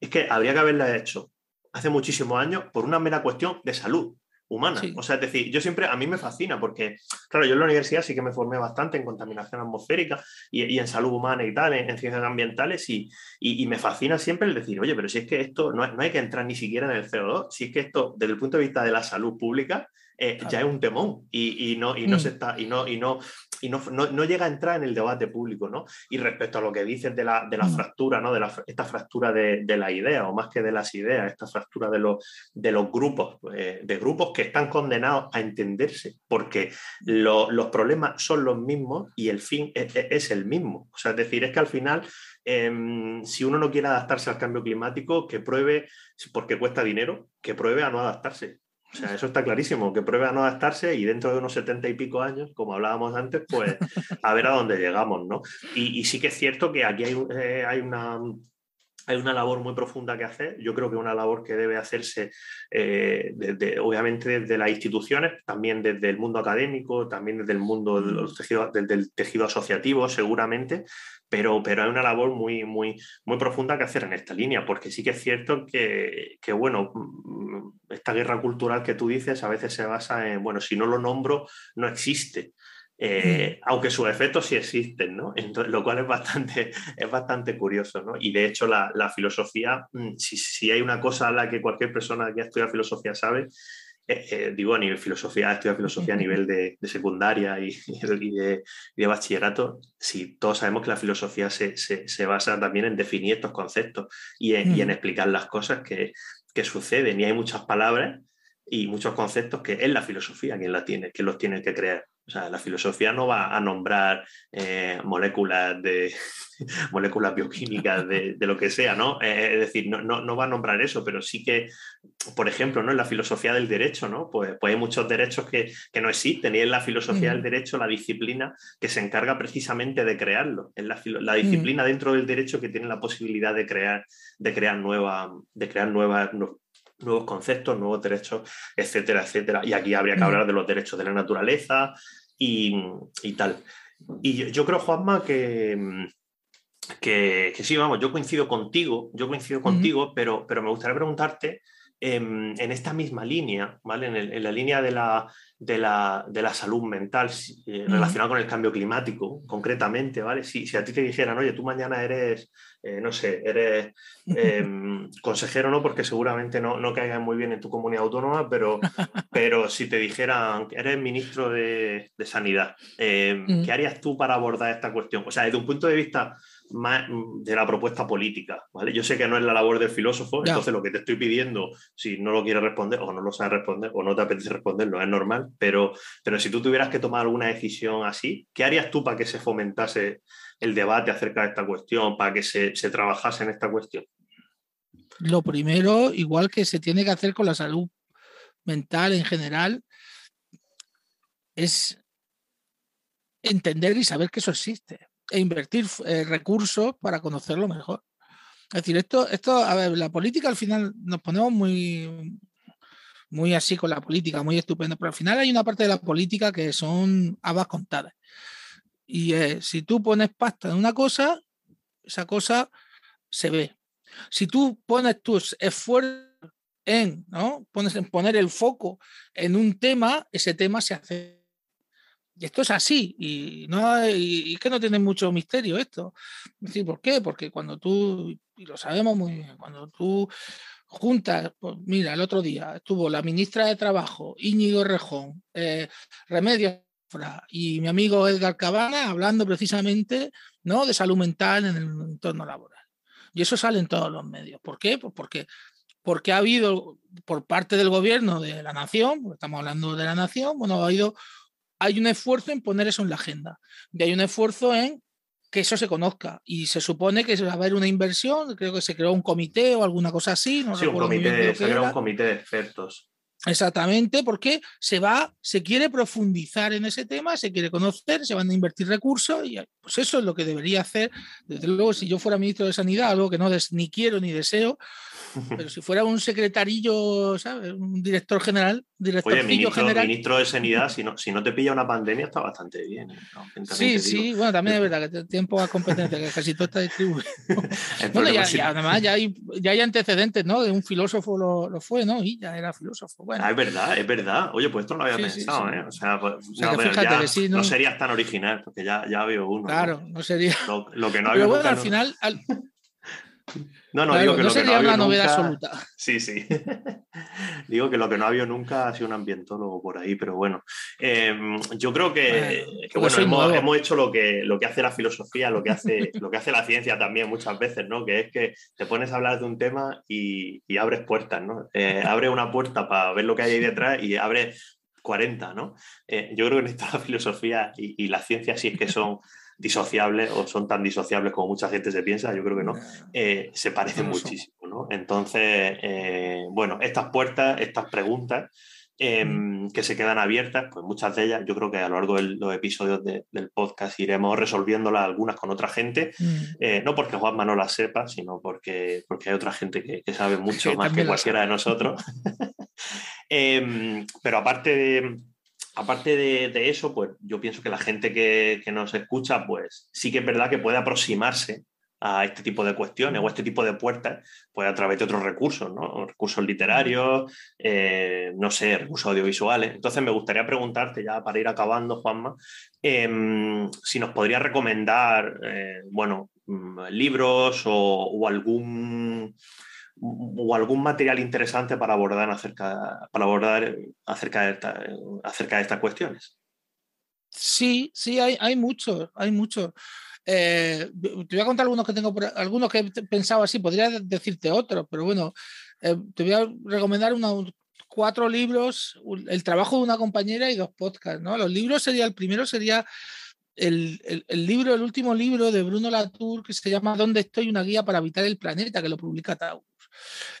es que habría que haberlas hecho hace muchísimos años por una mera cuestión de salud humana. O sea, es decir, yo siempre, a mí me fascina porque, claro, yo en la universidad sí que me formé bastante en contaminación atmosférica y, en salud humana y tal, en, ciencias ambientales, y, y, me fascina siempre el decir, oye, pero si es que esto no, no hay que entrar ni siquiera en el CO2, si es que esto, desde el punto de vista de la salud pública, eh, ya es un temón y, no, y no se mm. está, y no, y no, y no, no, llega a entrar en el debate público, ¿no? Y respecto a lo que dices de la, de la mm. fractura, ¿no? De la, esta fractura de, de la idea, o más que de las ideas, esta fractura de los, de los grupos, eh, de grupos que están condenados a entenderse, porque los problemas son los mismos y el fin es, es, el mismo. O sea, es decir, es que al final em, si uno no quiere adaptarse al cambio climático, que pruebe, porque cuesta dinero, que pruebe a no adaptarse. O sea, eso está clarísimo, que pruebe a no adaptarse y dentro de unos setenta y pico años, como hablábamos antes, pues a ver a dónde llegamos, ¿no? Y, sí que es cierto que aquí hay, eh, hay una hay una labor muy profunda que hacer. Yo creo que una labor que debe hacerse, eh, obviamente, desde las instituciones, también desde el mundo académico, también desde el mundo del tejido, del tejido asociativo, seguramente, pero, pero hay una labor muy, muy, muy profunda que hacer en esta línea, porque sí que es cierto que, que, bueno, mm, esta guerra cultural que tú dices a veces se basa en, bueno, si no lo nombro, no existe. Eh, aunque sus efectos sí existen, ¿no? Entonces, lo cual es bastante, es bastante curioso, ¿no? Y de hecho la, la filosofía, mm, si, si, hay una cosa a la que cualquier persona que estudia filosofía sabe, eh, eh, digo a nivel filosofía, estudia filosofía a nivel de, de secundaria y, y, de, de, bachillerato, si todos sabemos que la filosofía se, se, se basa también en definir estos conceptos y en, y en explicar las cosas que, que suceden. Y hay muchas palabras y muchos conceptos que es la filosofía quien, la tiene, que los tiene que crear. O sea, la filosofía no va a nombrar eh, moléculas de moléculas bioquímicas de, lo que sea, ¿no? Eh, es decir, no, no, va a nombrar eso, pero sí que, por ejemplo, ¿no? en la filosofía del derecho, ¿no? Pues, pues hay muchos derechos que, no existen y es la filosofía del derecho la disciplina que se encarga precisamente de crearlo. Es la, la disciplina dentro del derecho que tiene la posibilidad de crear, de crear, nueva, de crear nuevas, nuevos conceptos, nuevos derechos, etcétera, etcétera. Y aquí habría que mm. hablar de los derechos de la naturaleza y, tal. Y yo, creo, Juanma, que, que, sí, vamos, yo coincido contigo, yo coincido contigo, pero, pero me gustaría preguntarte en, esta misma línea, ¿vale? En, la línea de la, de la, de la salud mental eh, relacionada con el cambio climático, concretamente, ¿vale? Si, si, a ti te dijeran, oye, tú mañana eres, eh, no sé, eres em, consejero, ¿no? Porque seguramente no, no caigas muy bien en tu comunidad autónoma, pero, pero si te dijeran que eres ministro de, de Sanidad, em, ¿qué harías tú para abordar esta cuestión? O sea, desde un punto de vista más de la propuesta política, ¿vale? Yo sé que no es la labor del filósofo, entonces lo que te estoy pidiendo, si no lo quieres responder o no lo sabes responder o no te apetece responderlo, es normal, pero, pero si tú tuvieras que tomar alguna decisión así, ¿qué harías tú para que se fomentase el debate acerca de esta cuestión, para que se, se trabajase en esta cuestión? Lo primero, igual que se tiene que hacer con la salud mental en general, es entender y saber que eso existe e invertir eh, recursos para conocerlo mejor. Es decir, esto, esto, a ver, la política al final nos ponemos muy, muy así con la política, muy estupendo, pero al final hay una parte de la política que son habas contadas. Y si tú pones pasta en una cosa, esa cosa se ve. Si tú pones tus esfuerzos en, ¿no? Pones en poner el foco en un tema, ese tema se hace y esto es así, y, no y, que no tiene mucho misterio esto. ¿Por qué? Porque cuando tú, y lo sabemos muy bien, cuando tú juntas, pues mira, el otro día estuvo la ministra de Trabajo, Íñigo Rejón, eh, Remedios y mi amigo Edgar Cabana hablando precisamente ¿no? de salud mental en el entorno laboral. Y eso sale en todos los medios. ¿Por qué? Pues porque, porque ha habido por parte del gobierno de la nación, estamos hablando de la nación, bueno, ha habido hay un esfuerzo en poner eso en la agenda. Y hay un esfuerzo en que eso se conozca. Y se supone que va a haber una inversión, creo que se creó un comité o alguna cosa así. sí, un comité, se creó un comité de expertos. Exactamente, porque se va, se quiere profundizar en ese tema, se quiere conocer, se van a invertir recursos y pues eso es lo que debería hacer. Desde luego, si yo fuera ministro de Sanidad, algo que no ni quiero ni deseo, pero si fuera un secretarillo, ¿sabes? Un director general, director Oye, ministro, de Sanidad, si no, si no te pilla una pandemia, está bastante bien. ¿eh? Sí, sí, bueno, también es verdad que tiempo a competencia, que casi todo está distribuido. bueno, ya, además ya hay, ya hay antecedentes, ¿no? De un filósofo lo, lo, fue, ¿no? Y ya era filósofo. Bueno. Ah, es verdad, es verdad. Oye, pues esto no lo había pensado, ¿eh? O sea, pues, no, fíjate que no... no serías tan original, porque ya, ya había uno. Claro, no, sería. Lo, lo, que no había. Pero bueno, al final. Al... No, no, digo que no lo que no una novedad absoluta. Sí, sí. digo que lo que no ha habido nunca ha sido un ambientólogo por ahí, pero bueno. Em, yo creo que, bueno, hemos, hecho lo que, lo que hace la filosofía, lo que hace, lo que hace la ciencia también muchas veces, ¿no? Que es que te pones a hablar de un tema y, abres puertas, ¿no? Eh, abre una puerta para ver lo que hay ahí detrás y abre 40, ¿no? Eh, yo creo que en esta filosofía y, y la ciencia sí es que son disociables o son tan disociables como mucha gente se piensa, yo creo que no, eh, se parecen muchísimo. ¿no? Entonces, eh, bueno, estas puertas, estas preguntas em, que se quedan abiertas, pues muchas de ellas yo creo que a lo largo de los episodios del podcast iremos resolviéndolas algunas con otra gente, eh, no porque Juanma no las sepa, sino porque, porque hay otra gente que, sabe mucho más que cualquiera de nosotros. Em, pero aparte de aparte de, eso, pues yo pienso que la gente que, nos escucha, pues sí que es verdad que puede aproximarse a este tipo de cuestiones o a este tipo de puertas, pues a través de otros recursos, ¿no? Recursos literarios, eh, no sé, recursos audiovisuales. Entonces me gustaría preguntarte, ya para ir acabando, Juanma, em, si nos podría recomendar, eh, bueno, mm, libros o algún o algún material interesante para abordar acerca, para abordar acerca, de acerca de estas cuestiones. Sí, sí, hay, hay muchos, hay muchos. Eh, te voy a contar algunos que tengo, algunos que he pensado así, podría decirte otros, pero bueno, eh, te voy a recomendar unos cuatro libros, el trabajo de una compañera y dos podcasts, ¿no? Los libros sería, el primero sería el, el, libro, el último libro de Bruno Latour que se llama ¿Dónde estoy? Una guía para habitar el planeta, que lo publica Tau.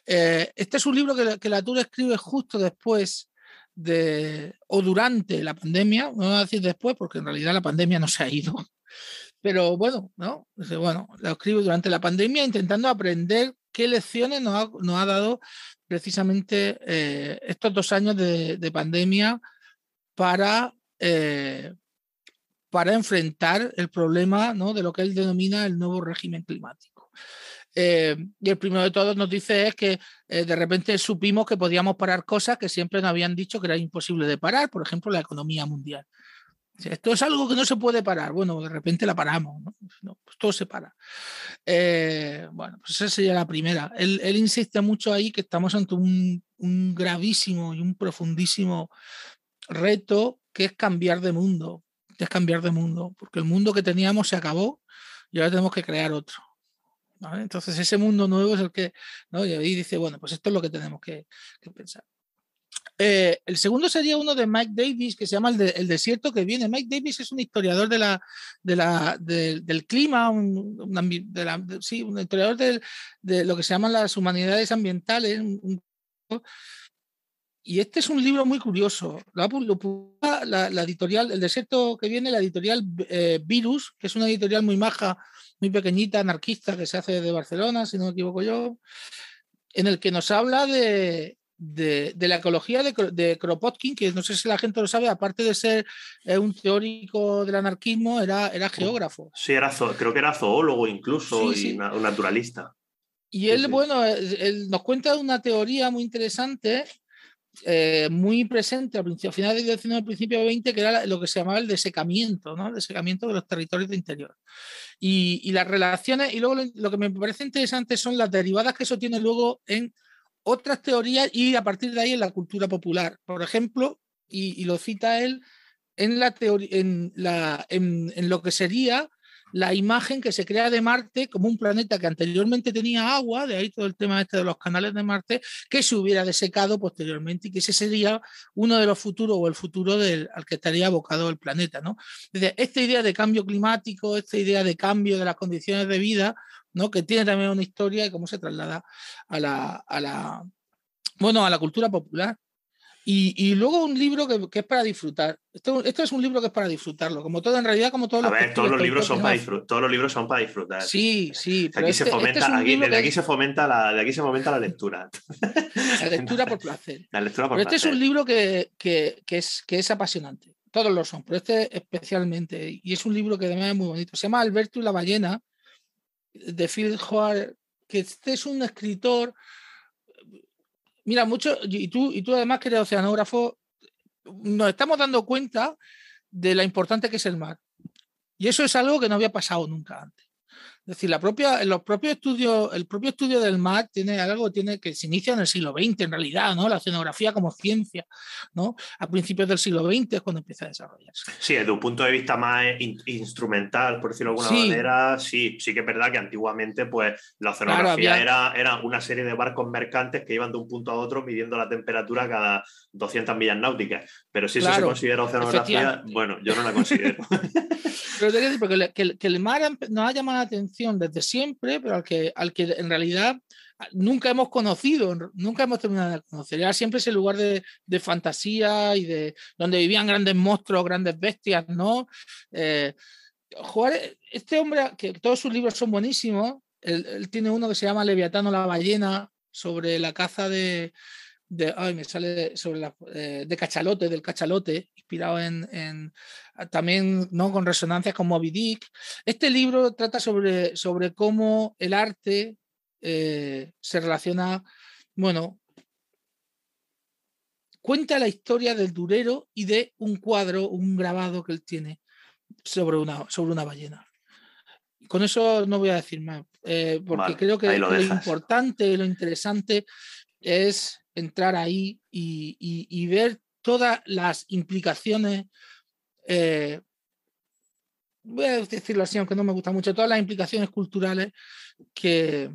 Eh, este es un libro que, que Latour escribe justo después de, o durante la pandemia, no voy a decir después, porque en realidad la pandemia no se ha ido. Pero bueno, ¿no? Bueno, lo escribe durante la pandemia intentando aprender qué lecciones nos ha, nos ha dado precisamente eh, estos dos años de, de pandemia para, eh, para enfrentar el problema ¿no? de lo que él denomina el nuevo régimen climático. Eh, y el primero de todos nos dice es que eh, de repente supimos que podíamos parar cosas que siempre nos habían dicho que era imposible de parar, por ejemplo, la economía mundial. Esto es algo que no se puede parar. Bueno, de repente la paramos, ¿no? pues todo se para. Eh, bueno, pues esa sería la primera. Él, insiste mucho ahí que estamos ante un, un gravísimo y un profundísimo reto que es cambiar de mundo, es cambiar de mundo, porque el mundo que teníamos se acabó y ahora tenemos que crear otro. Entonces ese mundo nuevo es el que. Y dice, bueno, pues esto es lo que tenemos que, pensar. Eh, el segundo sería uno de Mike Davis, que se llama El, Desierto que viene. Mike Davis es un historiador de la, de la, del clima, un historiador de, lo que se llaman las humanidades ambientales. Y este es un libro muy curioso. Publica la, editorial, El Desierto que viene, la editorial eh, Virus, que es una editorial muy maja muy pequeñita, anarquista, que se hace de Barcelona, si no me equivoco yo, en el que nos habla de, de, la ecología de, de, Kropotkin, que no sé si la gente lo sabe, aparte de ser eh, un teórico del anarquismo, era, era geógrafo. Sí, era creo que era zoólogo incluso y un naturalista. Y él, bueno, él nos cuenta una teoría muy interesante eh, muy presente al, principio, final del 19 principio del 20, que era lo que se llamaba el desecamiento, ¿no? el desecamiento de los territorios de interior. Y, las relaciones, y luego lo, que me parece interesante son las derivadas que eso tiene luego en otras teorías y a partir de ahí en la cultura popular. Por ejemplo, y, lo cita él, en, la en, la, en lo que sería la imagen que se crea de Marte como un planeta que anteriormente tenía agua, de ahí todo el tema este de los canales de Marte, que se hubiera desecado posteriormente y que ese sería uno de los futuros o el futuro del, al que estaría abocado el planeta. ¿no? esta idea de cambio climático, esta idea de cambio de las condiciones de vida, ¿no? que tiene también una historia y cómo se traslada a la, a la, bueno, a la cultura popular. Y, luego un libro que, es para disfrutar. Esto, es un libro que es para disfrutarlo, como todo, en realidad, como todos a ver, todos los libros son para disfrutar. Todos los libros son para disfrutar. Sí, sí. Aquí se este, fomenta, de aquí se fomenta la, de aquí se fomenta la lectura. La lectura por placer. La lectura por pero este es un libro que, es, que es apasionante. Todos lo son, pero este especialmente. Y es un libro que además es muy bonito. Se llama Alberto y la ballena, de Phil Hoare, que este es un escritor Mira, mucho, y tú, y tú además que eres oceanógrafo, nos estamos dando cuenta de la importante que es el mar. Y eso es algo que no había pasado nunca antes. Es decir, la propia, los propios estudios, el propio estudio del mar tiene algo tiene, que se inicia en el siglo XX, en realidad, ¿no? La oceanografía como ciencia, ¿no? A principios del siglo XX es cuando empieza a desarrollarse. Sí, desde un punto de vista más instrumental, por decirlo de alguna manera, sí, sí que es verdad que antiguamente, pues, la oceanografía era, era una serie de barcos mercantes que iban de un punto a otro midiendo la temperatura cada 200 millas náuticas. Pero si eso se considera oceanografía, bueno, yo no la considero. Pero te decir, porque que, que el mar nos ha llamado la atención desde siempre, pero al que, al que en realidad nunca hemos conocido, nunca hemos terminado de conocer. Era siempre ese lugar de, fantasía y de donde vivían grandes monstruos, grandes bestias, ¿no? Eh, este hombre, que todos sus libros son buenísimos, él, tiene uno que se llama Leviatano la ballena, sobre la caza de, de ay, me sale sobre la, eh, de cachalote, del cachalote, inspirado en, ah, también ¿no? con resonancias con Moby Dick. Este libro trata sobre, sobre cómo el arte eh, se relaciona, bueno, cuenta la historia del durero y de un cuadro, un grabado que él tiene sobre una, sobre una ballena. Con eso no voy a decir más, eh, porque creo que lo, lo importante, lo interesante es entrar ahí y, ver todas las implicaciones, eh, voy a decirlo así, aunque no me gusta mucho, todas las implicaciones culturales que,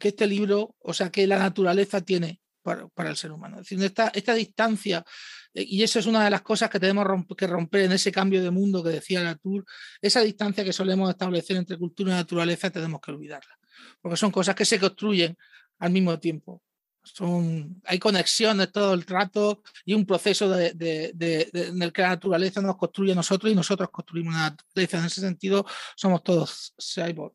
que este libro, o sea, que la naturaleza tiene para, el ser humano. Es decir, esta, esta distancia, eh, y eso es una de las cosas que tenemos que romper en ese cambio de mundo que decía Latour, esa distancia que solemos establecer entre cultura y naturaleza tenemos que olvidarla, porque son cosas que se construyen al mismo tiempo son, hay conexiones todo el rato y un proceso de, de, en el que la naturaleza nos construye a nosotros y nosotros construimos la naturaleza. En ese sentido, somos todos cyborg.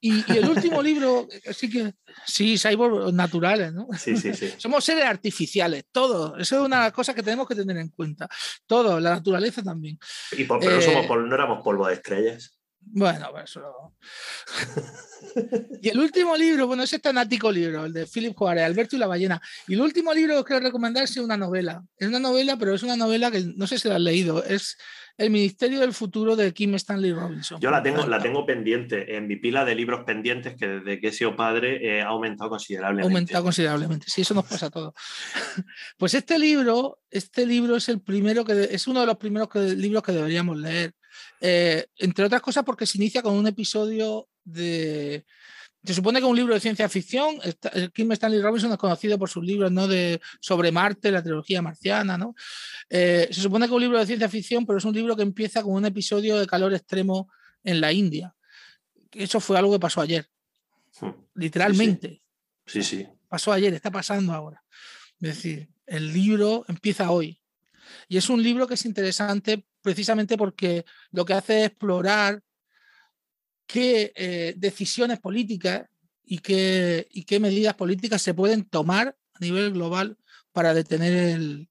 Y, el último libro, así que sí, cyborg naturales, ¿no? Sí, sí, sí. somos seres artificiales, todos. Eso es una cosa que tenemos que tener en cuenta. Todo, la naturaleza también. Y por, pero somos, eh, no éramos polvo de estrellas. Bueno, eso. y el último libro, bueno, ese tanático libro, el de Philip Juárez, Alberto y la ballena. Y el último libro que quiero recomendar es una novela. Es una novela, pero es una novela que no sé si la has leído. Es El Ministerio del Futuro de Kim Stanley Robinson. Yo la tengo, la tengo pendiente en mi pila de libros pendientes que desde que he sido padre eh, ha aumentado considerablemente. Ha aumentado considerablemente, sí, eso nos pasa a todos. pues este libro, este libro es el primero que es uno de los primeros libros que deberíamos leer eh, entre otras cosas porque se inicia con un episodio de... Se supone que es un libro de ciencia ficción. Eh, Kim Stanley Robinson es conocido por sus libros ¿no? de, sobre Marte, la trilogía marciana. ¿no? Eh, se supone que es un libro de ciencia ficción, pero es un libro que empieza con un episodio de calor extremo en la India. Eso fue algo que pasó ayer. Hmm. Literalmente. Sí, sí. Pasó ayer, está pasando ahora. Es decir, el libro empieza hoy. Y es un libro que es interesante precisamente porque lo que hace es explorar qué eh, decisiones políticas y qué, y qué medidas políticas se pueden tomar a nivel global para detener el,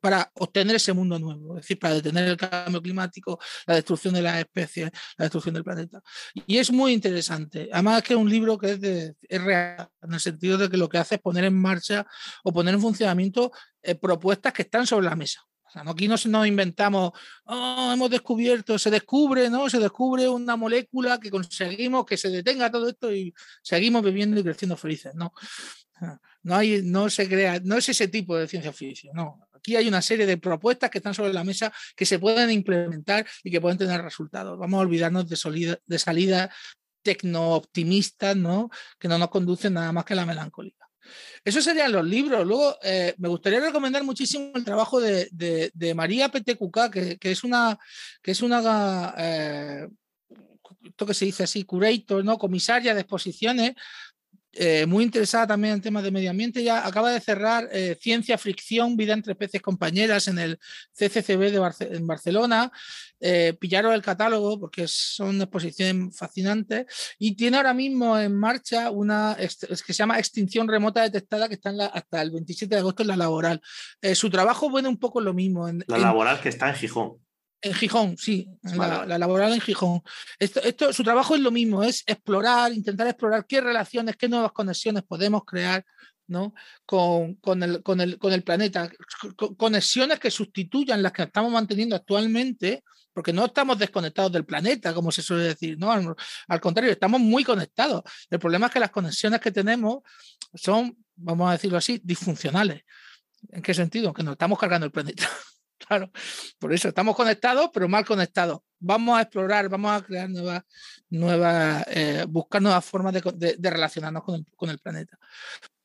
para obtener ese mundo nuevo, es decir, para detener el cambio climático, la destrucción de las especies, la destrucción del planeta. Y es muy interesante. Además que es un libro que es, es real, en el sentido de que lo que hace es poner en marcha o poner en funcionamiento eh, propuestas que están sobre la mesa aquí no nos inventamos, oh, hemos descubierto, se descubre, ¿no? Se descubre una molécula que conseguimos que se detenga todo esto y seguimos viviendo y creciendo felices, ¿no? No, hay, no se crea, no es ese tipo de ciencia ficción, no. Aquí hay una serie de propuestas que están sobre la mesa que se pueden implementar y que pueden tener resultados. Vamos a olvidarnos de, de salidas tecno-optimistas, ¿no? Que no nos conducen nada más que a la melancolía. Esos serían los libros. Luego, eh, me gustaría recomendar muchísimo el trabajo de, María PTQK, que, que, es una, que es una eh, esto que se dice así, curator, ¿no? comisaria de exposiciones, eh, muy interesada también en temas de medio ambiente, ya acaba de cerrar eh, Ciencia Fricción, Vida entre especies compañeras en el CCCB de en Barcelona. Eh, pillaron el catálogo porque son exposiciones fascinantes y tiene ahora mismo en marcha una que se llama Extinción Remota Detectada que está hasta el 27 de agosto en la laboral. su trabajo viene un poco lo mismo. En, la laboral que está en Gijón. En Gijón, sí, la, laboral en Gijón. Esto, esto, su trabajo es lo mismo, es explorar, intentar explorar qué relaciones, qué nuevas conexiones podemos crear ¿no? con, con, el, con, el, con el planeta. Conexiones que sustituyan las que estamos manteniendo actualmente, porque no estamos desconectados del planeta, como se suele decir, ¿no? Al, al contrario, estamos muy conectados. El problema es que las conexiones que tenemos son, vamos a decirlo así, disfuncionales. ¿En qué sentido? Que nos estamos cargando el planeta. Claro, por eso estamos conectados, pero mal conectados. Vamos a explorar, vamos a crear nuevas, nuevas eh, buscar nuevas formas de, relacionarnos con el, con el, planeta.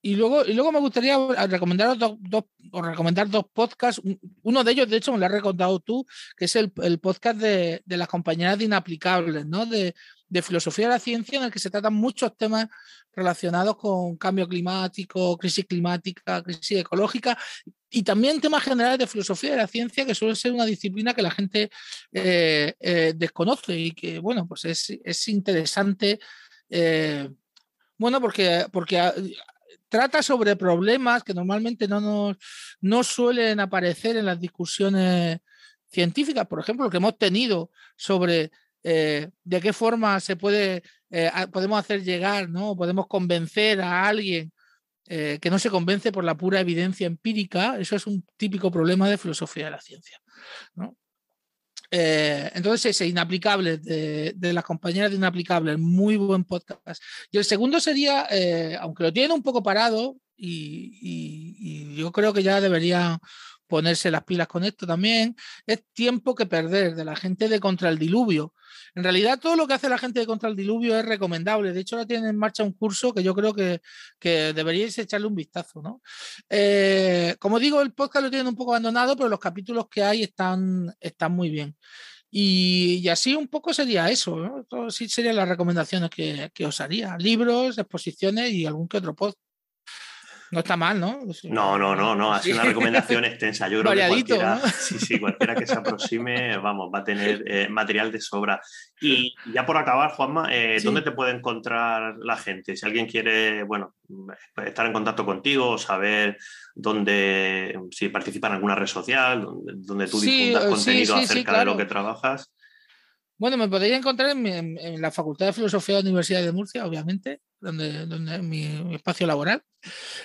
Y luego, y luego me gustaría recomendaros dos, dos, recomendar dos podcasts. Uno de ellos, de hecho, me lo has recomendado tú, que es el, el podcast de, de, las compañeras de Inaplicables, ¿no? De, de filosofía de la ciencia en el que se tratan muchos temas relacionados con cambio climático, crisis climática, crisis ecológica y también temas generales de filosofía de la ciencia que suele ser una disciplina que la gente eh, eh, desconoce y que, bueno, pues es, interesante, eh, bueno, porque, porque trata sobre problemas que normalmente no, nos, no suelen aparecer en las discusiones científicas, por ejemplo, lo que hemos tenido sobre eh, de qué forma se puede, eh, podemos hacer llegar, ¿no? Podemos convencer a alguien eh, que no se convence por la pura evidencia empírica. Eso es un típico problema de filosofía de la ciencia. Entonces, ese inaplicable de, las compañeras de inaplicable, muy buen podcast. Y el segundo sería, aunque lo tienen un poco parado, y, y, yo creo que ya debería ponerse las pilas con esto también, es tiempo que perder de la gente de Contra el Diluvio. En realidad todo lo que hace la gente de Contra el Diluvio es recomendable. De hecho, ahora tienen en marcha un curso que yo creo que, que deberíais echarle un vistazo. ¿no? Eh, como digo, el podcast lo tienen un poco abandonado, pero los capítulos que hay están, están muy bien. Y, así un poco sería eso, ¿no? sí serían las recomendaciones que, que, os haría. Libros, exposiciones y algún que otro podcast. No está mal, ¿no? No, no, no, no. Ha sido una recomendación extensa. Yo creo que cualquiera, sí, sí, cualquiera que se aproxime, vamos, va a tener eh, material de sobra. Y ya por acabar, Juanma, eh, ¿dónde te puede encontrar la gente? Si alguien quiere, bueno, estar en contacto contigo, saber dónde, si participa en alguna red social, donde, tú difundas contenido acerca de lo que trabajas. Bueno, me podéis encontrar en, la Facultad de Filosofía de la Universidad de Murcia, obviamente, donde, donde es mi, espacio laboral.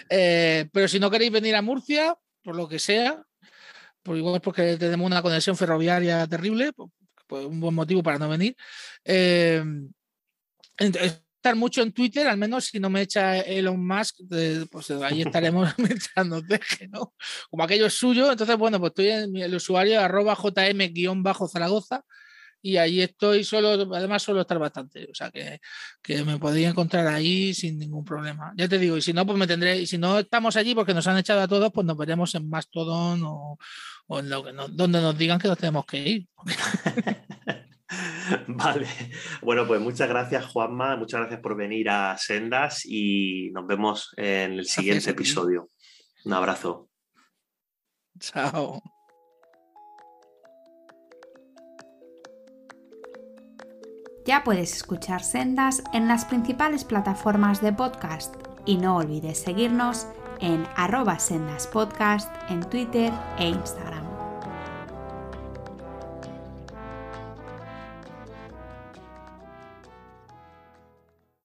Eh, pero si no queréis venir a Murcia, por lo que sea, por igual porque tenemos una conexión ferroviaria terrible, pues, pues un buen motivo para no venir. Eh, estar mucho en Twitter, al menos si no me echa Elon Musk, pues ahí estaremos deje, ¿no? Como aquello es suyo, entonces, bueno, pues estoy en el usuario arroba jm-zaragoza y ahí estoy solo, además suelo estar bastante, o sea que, que, me podría encontrar ahí sin ningún problema. Ya te digo, y si no, pues me tendré, y si no estamos allí porque nos han echado a todos, pues nos veremos en Mastodon o, o en lo que donde nos digan que nos tenemos que ir. Vale, bueno, pues muchas gracias Juanma, muchas gracias por venir a Sendas y nos vemos en el siguiente episodio. Un abrazo. Chao. Ya puedes escuchar Sendas en las principales plataformas de podcast y no olvides seguirnos en arroba sendaspodcast en Twitter e Instagram.